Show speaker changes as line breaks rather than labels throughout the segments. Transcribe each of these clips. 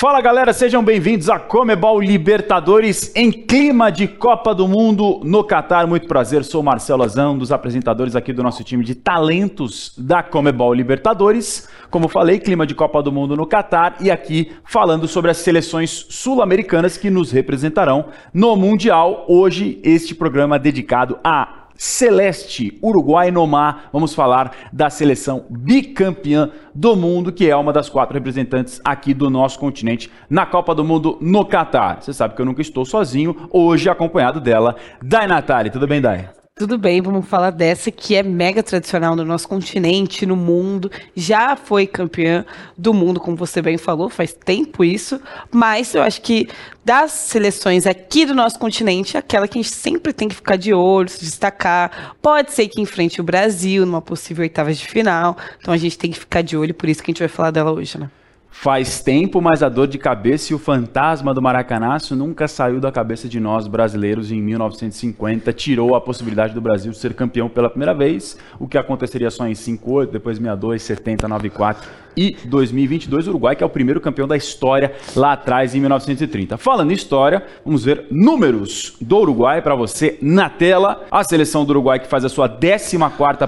Fala galera, sejam bem-vindos a Comebol Libertadores em clima de Copa do Mundo no Catar. Muito prazer, sou Marcelo Azão, um dos apresentadores aqui do nosso time de talentos da Comebol Libertadores. Como falei, clima de Copa do Mundo no Catar e aqui falando sobre as seleções sul-americanas que nos representarão no Mundial. Hoje, este programa dedicado a Celeste, Uruguai no mar. Vamos falar da seleção bicampeã do mundo, que é uma das quatro representantes aqui do nosso continente na Copa do Mundo no Catar. Você sabe que eu nunca estou sozinho, hoje acompanhado dela, Dai Natali. Tudo bem, Dai?
Tudo bem, vamos falar dessa que é mega tradicional no nosso continente, no mundo. Já foi campeã do mundo, como você bem falou, faz tempo isso. Mas eu acho que das seleções aqui do nosso continente, aquela que a gente sempre tem que ficar de olho, se destacar. Pode ser que enfrente o Brasil numa possível oitava de final. Então a gente tem que ficar de olho, por isso que a gente vai falar dela hoje, né?
Faz tempo, mas a dor de cabeça e o fantasma do Maracanaço nunca saiu da cabeça de nós brasileiros em 1950. Tirou a possibilidade do Brasil ser campeão pela primeira vez, o que aconteceria só em 58, depois 62, 70, 94 e 2022. O Uruguai, que é o primeiro campeão da história lá atrás, em 1930. Falando em história, vamos ver números do Uruguai para você na tela. A seleção do Uruguai que faz a sua 14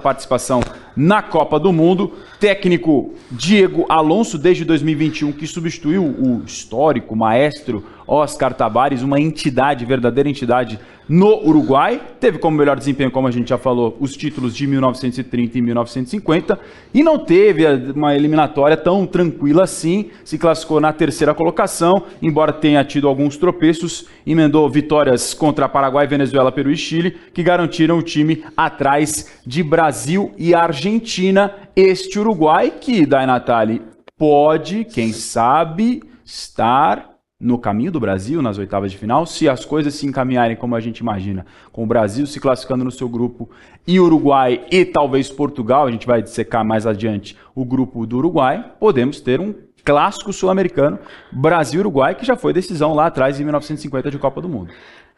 participação na Copa do Mundo. Técnico Diego Alonso, desde 2021, que substituiu o histórico maestro Oscar Tabares, uma entidade, verdadeira entidade no Uruguai. Teve como melhor desempenho, como a gente já falou, os títulos de 1930 e 1950. E não teve uma eliminatória tão tranquila assim. Se classificou na terceira colocação, embora tenha tido alguns tropeços. Emendou vitórias contra Paraguai, Venezuela, Peru e Chile, que garantiram o time atrás de Brasil e Argentina. Este Uruguai, que, Dai Natali, pode, quem sabe, estar no caminho do Brasil nas oitavas de final, se as coisas se encaminharem como a gente imagina, com o Brasil se classificando no seu grupo e Uruguai e talvez Portugal, a gente vai dissecar mais adiante o grupo do Uruguai, podemos ter um clássico sul-americano, Brasil-Uruguai, que já foi decisão lá atrás em 1950 de Copa do Mundo.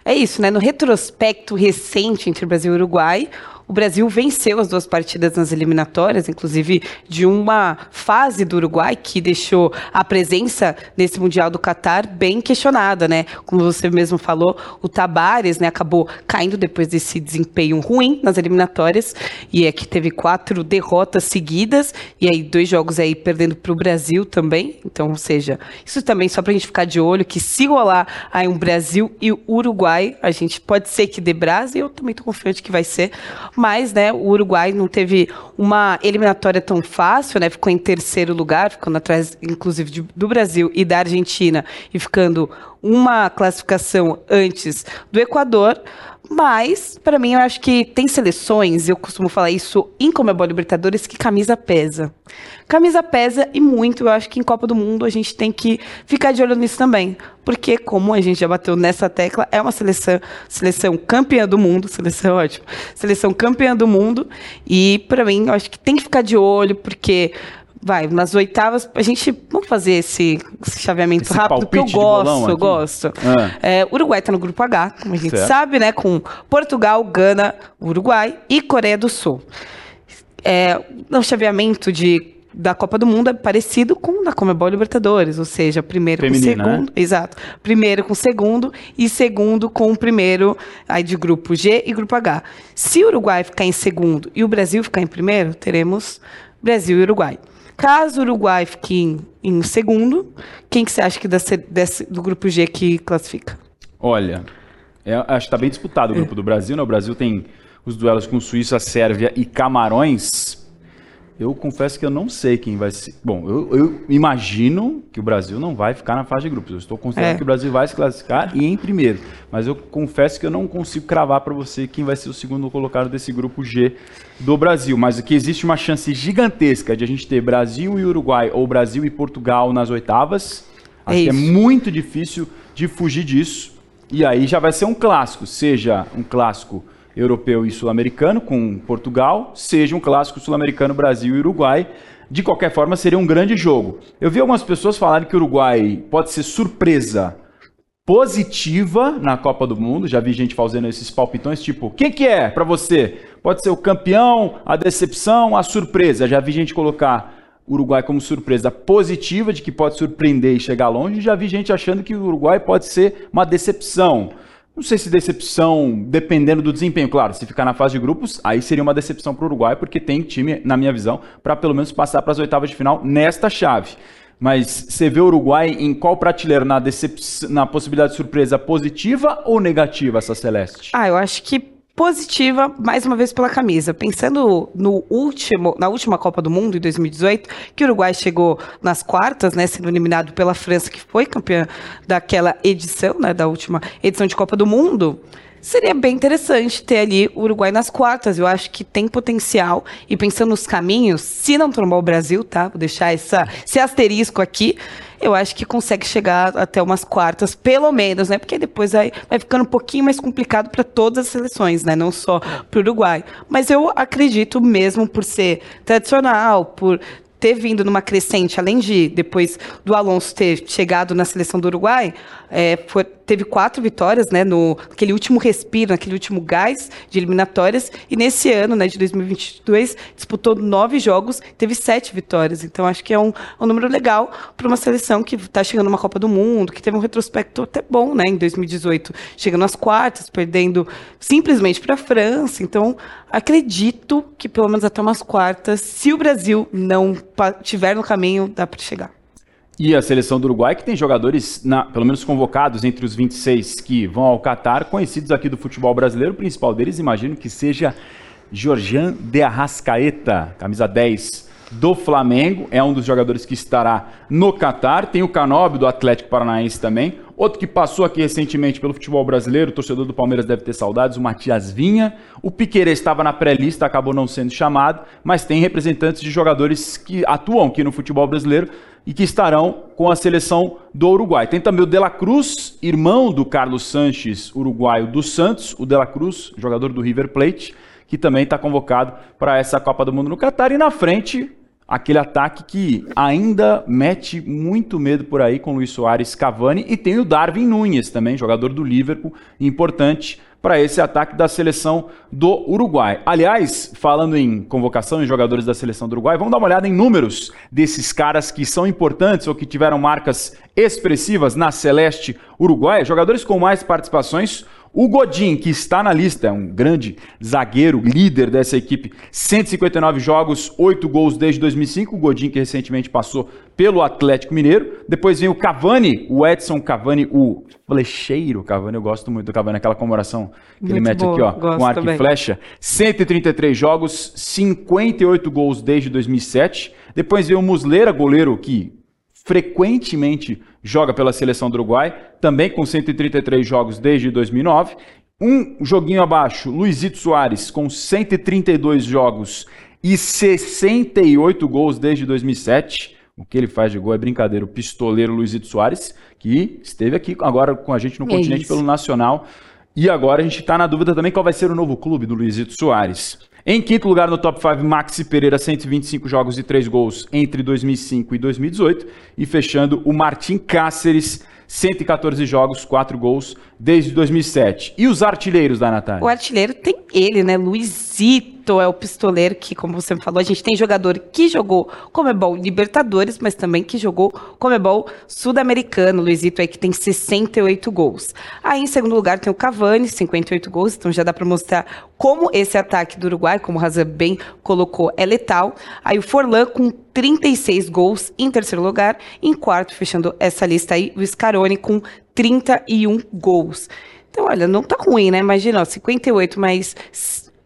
É isso, né? No retrospecto recente entre Brasil e Uruguai, o Brasil venceu as duas partidas nas eliminatórias, inclusive de uma fase do Uruguai que deixou a presença nesse Mundial do Catar bem questionada, né? Como você mesmo falou, o Tabares né, acabou caindo depois desse desempenho ruim nas eliminatórias e é que teve quatro derrotas seguidas e aí dois jogos aí perdendo para o Brasil também. Então, ou seja, isso também só para a gente ficar de olho que se rolar aí um Brasil e Uruguai, a gente pode ser que dê Brasil, eu também estou confiante que vai ser, mas né, o Uruguai não teve uma eliminatória tão fácil, né? Ficou em terceiro lugar, ficando atrás, inclusive, de, do Brasil e da Argentina, e ficando uma classificação antes do Equador. Mas, para mim, eu acho que tem seleções, eu costumo falar isso em Comebol Libertadores, que camisa pesa. Camisa pesa e muito. Eu acho que em Copa do Mundo a gente tem que ficar de olho nisso também. Porque, como a gente já bateu nessa tecla, é uma seleção, seleção campeã do mundo, seleção ótima, seleção campeã do mundo. E, para mim, eu acho que tem que ficar de olho, porque vai, nas oitavas, a gente. Vamos fazer esse, esse chaveamento esse rápido, porque eu gosto, eu gosto. Ah. É, Uruguai está no grupo H, como a gente certo. sabe, né? Com Portugal, Gana, Uruguai e Coreia do Sul. É, no chaveamento de da Copa do Mundo é parecido com o da Comebol Libertadores, ou seja, primeiro Feminina, com segundo, né? exato, primeiro com segundo e segundo com o primeiro aí de grupo G e grupo H. Se o Uruguai ficar em segundo e o Brasil ficar em primeiro, teremos Brasil e Uruguai. Caso o Uruguai fique em, em segundo, quem que você acha que desse, desse, do grupo G que classifica?
Olha, é, acho que está bem disputado o grupo do Brasil, né? O Brasil tem os duelos com Suíça, Sérvia e Camarões. Eu confesso que eu não sei quem vai ser. Bom, eu, eu, imagino que o Brasil não vai ficar na fase de grupos. Eu estou considerando é. que o Brasil vai se classificar e em primeiro. Mas eu confesso que eu não consigo cravar para você quem vai ser o segundo colocado desse grupo G do Brasil. Mas aqui existe uma chance gigantesca de a gente ter Brasil e Uruguai ou Brasil e Portugal nas oitavas. Acho é que é muito difícil de fugir disso. E aí já vai ser um clássico, seja um clássico europeu e sul-americano, com Portugal, seja um clássico sul-americano, Brasil e Uruguai. De qualquer forma, seria um grande jogo. Eu vi algumas pessoas falarem que o Uruguai pode ser surpresa positiva na Copa do Mundo. Já vi gente fazendo esses palpitões, tipo, o que, é para você? Pode ser o campeão, a decepção, a surpresa. Já vi gente colocar Uruguai como surpresa positiva de que pode surpreender e chegar longe. Já vi gente achando que o Uruguai pode ser uma decepção. Não sei se decepção, dependendo do desempenho. Claro, se ficar na fase de grupos, aí seria uma decepção para o Uruguai, porque tem time, na minha visão, para pelo menos passar para as oitavas de final nesta chave. Mas você vê o Uruguai em qual prateleira? Na, na possibilidade de surpresa positiva ou negativa, essa Celeste?
Ah, eu acho que positiva, mais uma vez pela camisa. Pensando no último, na última Copa do Mundo, em 2018, que o Uruguai chegou nas quartas, né, sendo eliminado pela França, que foi campeã daquela edição, né, da última edição de Copa do Mundo. Seria bem interessante ter ali o Uruguai nas quartas. Eu acho que tem potencial. E pensando nos caminhos, se não tomar o Brasil, tá? Vou deixar essa, esse asterisco aqui eu acho que consegue chegar até umas quartas, pelo menos, né? Porque depois vai, vai ficando um pouquinho mais complicado para todas as seleções, né? Não só para o Uruguai. Mas eu acredito mesmo por ser tradicional, por ter vindo numa crescente, além de depois do Alonso ter chegado na seleção do Uruguai, é, foi, teve quatro vitórias, né, no aquele último respiro, naquele último gás de eliminatórias, e nesse ano, né, de 2022, disputou nove jogos, teve sete vitórias. Então acho que é um, um número legal para uma seleção que está chegando numa Copa do Mundo, que teve um retrospecto até bom, né, em 2018, chegando às quartas, perdendo simplesmente para a França. Então acredito que pelo menos até umas quartas, se o Brasil não tiver no caminho, dá para chegar.
E a seleção do Uruguai, que tem jogadores, na, pelo menos convocados entre os 26 que vão ao Catar, conhecidos aqui do futebol brasileiro. O principal deles, imagino que seja Jorjan de Arrascaeta, camisa 10 do Flamengo. É um dos jogadores que estará no Catar. Tem o Canóbio do Atlético Paranaense também. Outro que passou aqui recentemente pelo futebol brasileiro, o torcedor do Palmeiras deve ter saudades, o Matias Vinha. O Piqueira estava na pré-lista, acabou não sendo chamado, mas tem representantes de jogadores que atuam aqui no futebol brasileiro e que estarão com a seleção do Uruguai. Tem também o De La Cruz, irmão do Carlos Sanches, uruguaio do Santos, o De La Cruz, jogador do River Plate, que também está convocado para essa Copa do Mundo no Catar. E na frente, aquele ataque que ainda mete muito medo por aí com Luiz Soares Cavani e tem o Darwin Nunes também, jogador do Liverpool, importante para esse ataque da seleção do Uruguai. Aliás, falando em convocação e jogadores da seleção do Uruguai, vamos dar uma olhada em números desses caras que são importantes ou que tiveram marcas expressivas na Celeste Uruguai, jogadores com mais participações. O Godin, que está na lista, é um grande zagueiro, líder dessa equipe, 159 jogos, 8 gols desde 2005. O Godin, que recentemente passou pelo Atlético Mineiro. Depois vem o Cavani, o Edson Cavani, o flecheiro Cavani. Eu gosto muito do Cavani, aquela comemoração que muito ele mete aqui, ó, com arco também. e flecha. 133 jogos, 58 gols desde 2007. Depois vem o Muslera, goleiro que frequentemente joga pela seleção do Uruguai, também com 133 jogos desde 2009. Um joguinho abaixo, Luizito Soares, com 132 jogos e 68 gols desde 2007. O que ele faz de gol é brincadeira. O pistoleiro Luizito Soares, que esteve aqui agora com a gente no é continente isso. pelo Nacional. E agora a gente está na dúvida também qual vai ser o novo clube do Luizito Soares. Em quinto lugar no top 5, Maxi Pereira, 125 jogos e 3 gols entre 2005 e 2018. E fechando o Martim Cáceres, 114 jogos, 4 gols desde 2007. E os artilheiros da Natália?
O artilheiro tem ele, né? Luizito é o pistoleiro que, como você falou, a gente tem jogador que jogou Comebol Libertadores, mas também que jogou Comebol Sul-Americano. Luizito aí que tem 68 gols. Aí em segundo lugar tem o Cavani, 58 gols, então já dá para mostrar como esse ataque do Uruguai, como o Razan bem colocou, é letal. Aí o Forlan com 36 gols em terceiro lugar. Em quarto, fechando essa lista aí, o Scaroni com 31 gols. Então, olha, não tá ruim, né? Imagina, ó, 58 mais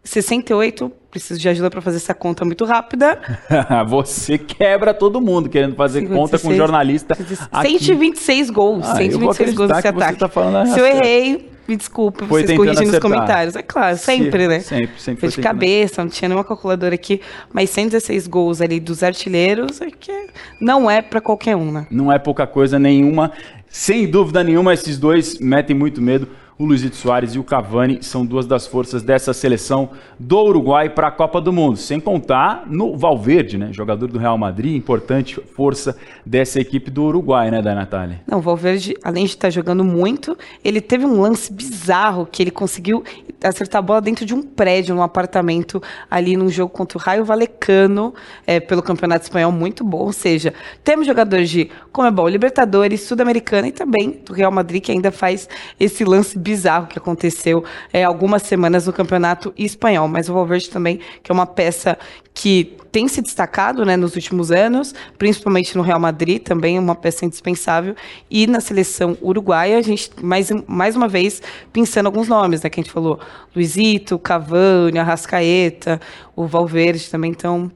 68, preciso de ajuda para fazer essa conta muito rápida.
Você quebra todo mundo querendo fazer 56, conta com jornalista.
126 gols, ah, 126 gols nesse ataque. Tá Se eu errei, me desculpe,
foi vocês corrigem nos
comentários. É claro, sempre, né?
Sempre, sempre. Foi
de cabeça, não tinha nenhuma calculadora aqui, mas 116 gols ali dos artilheiros é que não é para qualquer um, né?
Não é pouca coisa nenhuma. Sem dúvida nenhuma, esses dois metem muito medo o Luizito Soares e o Cavani são duas das forças dessa seleção do Uruguai para a Copa do Mundo. Sem contar no Valverde, né? Jogador do Real Madrid, importante força dessa equipe do Uruguai, né, da Natália?
Não, o Valverde, além de estar jogando muito, ele teve um lance bizarro que ele conseguiu acertar a bola dentro de um prédio, num apartamento, ali num jogo contra o Raio Valecano, é, pelo Campeonato Espanhol, muito bom. Ou seja, temos jogadores de Comebol, Libertadores, Sul-Americana e também do Real Madrid, que ainda faz esse lance bizarro que aconteceu é, algumas semanas no Campeonato Espanhol. Mas o Valverde também, que é uma peça que tem se destacado né, nos últimos anos, principalmente no Real Madrid, também uma peça indispensável. E na seleção uruguaia, a gente, mais, mais uma vez, pensando alguns nomes, né, que a gente falou, Luizito, Cavani, Arrascaeta, o Valverde também, então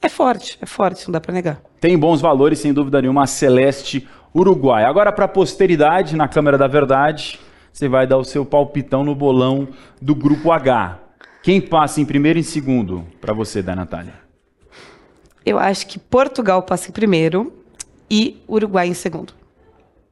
é forte, é forte, não dá para negar.
Tem bons valores, sem dúvida nenhuma, a Celeste Uruguai. Agora, para a posteridade, na Câmara da Verdade, você vai dar o seu palpitão no bolão do Grupo H. Quem passa em primeiro e em segundo para você, da Natália?
Eu acho que Portugal passa em primeiro e Uruguai em segundo.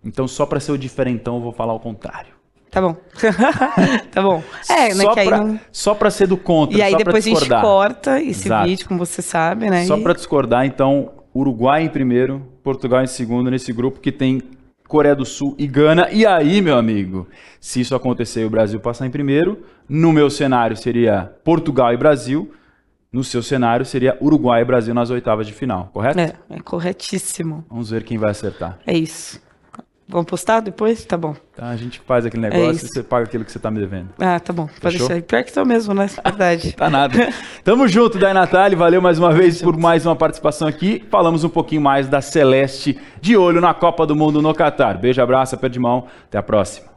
Então, só para ser o diferentão, eu vou falar o contrário.
Tá bom. tá bom.
É, né, só né, pra, não... Só para ser do contra,
E aí depois a gente corta esse Exato. vídeo, como você sabe, né?
Só e... para discordar, então, Uruguai em primeiro, Portugal em segundo, nesse grupo que tem Coreia do Sul e Gana. E aí, meu amigo, se isso acontecer e o Brasil passar em primeiro, no meu cenário seria Portugal e Brasil. No seu cenário seria Uruguai e Brasil nas oitavas de final, correto?
É, é corretíssimo.
Vamos ver quem vai acertar.
É isso. Vamos postar depois? Tá bom.
Tá, a gente faz aquele é negócio é e você paga aquilo que você tá me devendo.
Ah, tá bom. Pode deixar. Pior que tô mesmo, né? Verdade.
tá nada. Tamo junto, Dai Natália. Valeu mais uma vez por mais uma participação aqui. Falamos um pouquinho mais da Celeste de olho na Copa do Mundo no Catar. Beijo, abraço, aperto de mão. Até a próxima.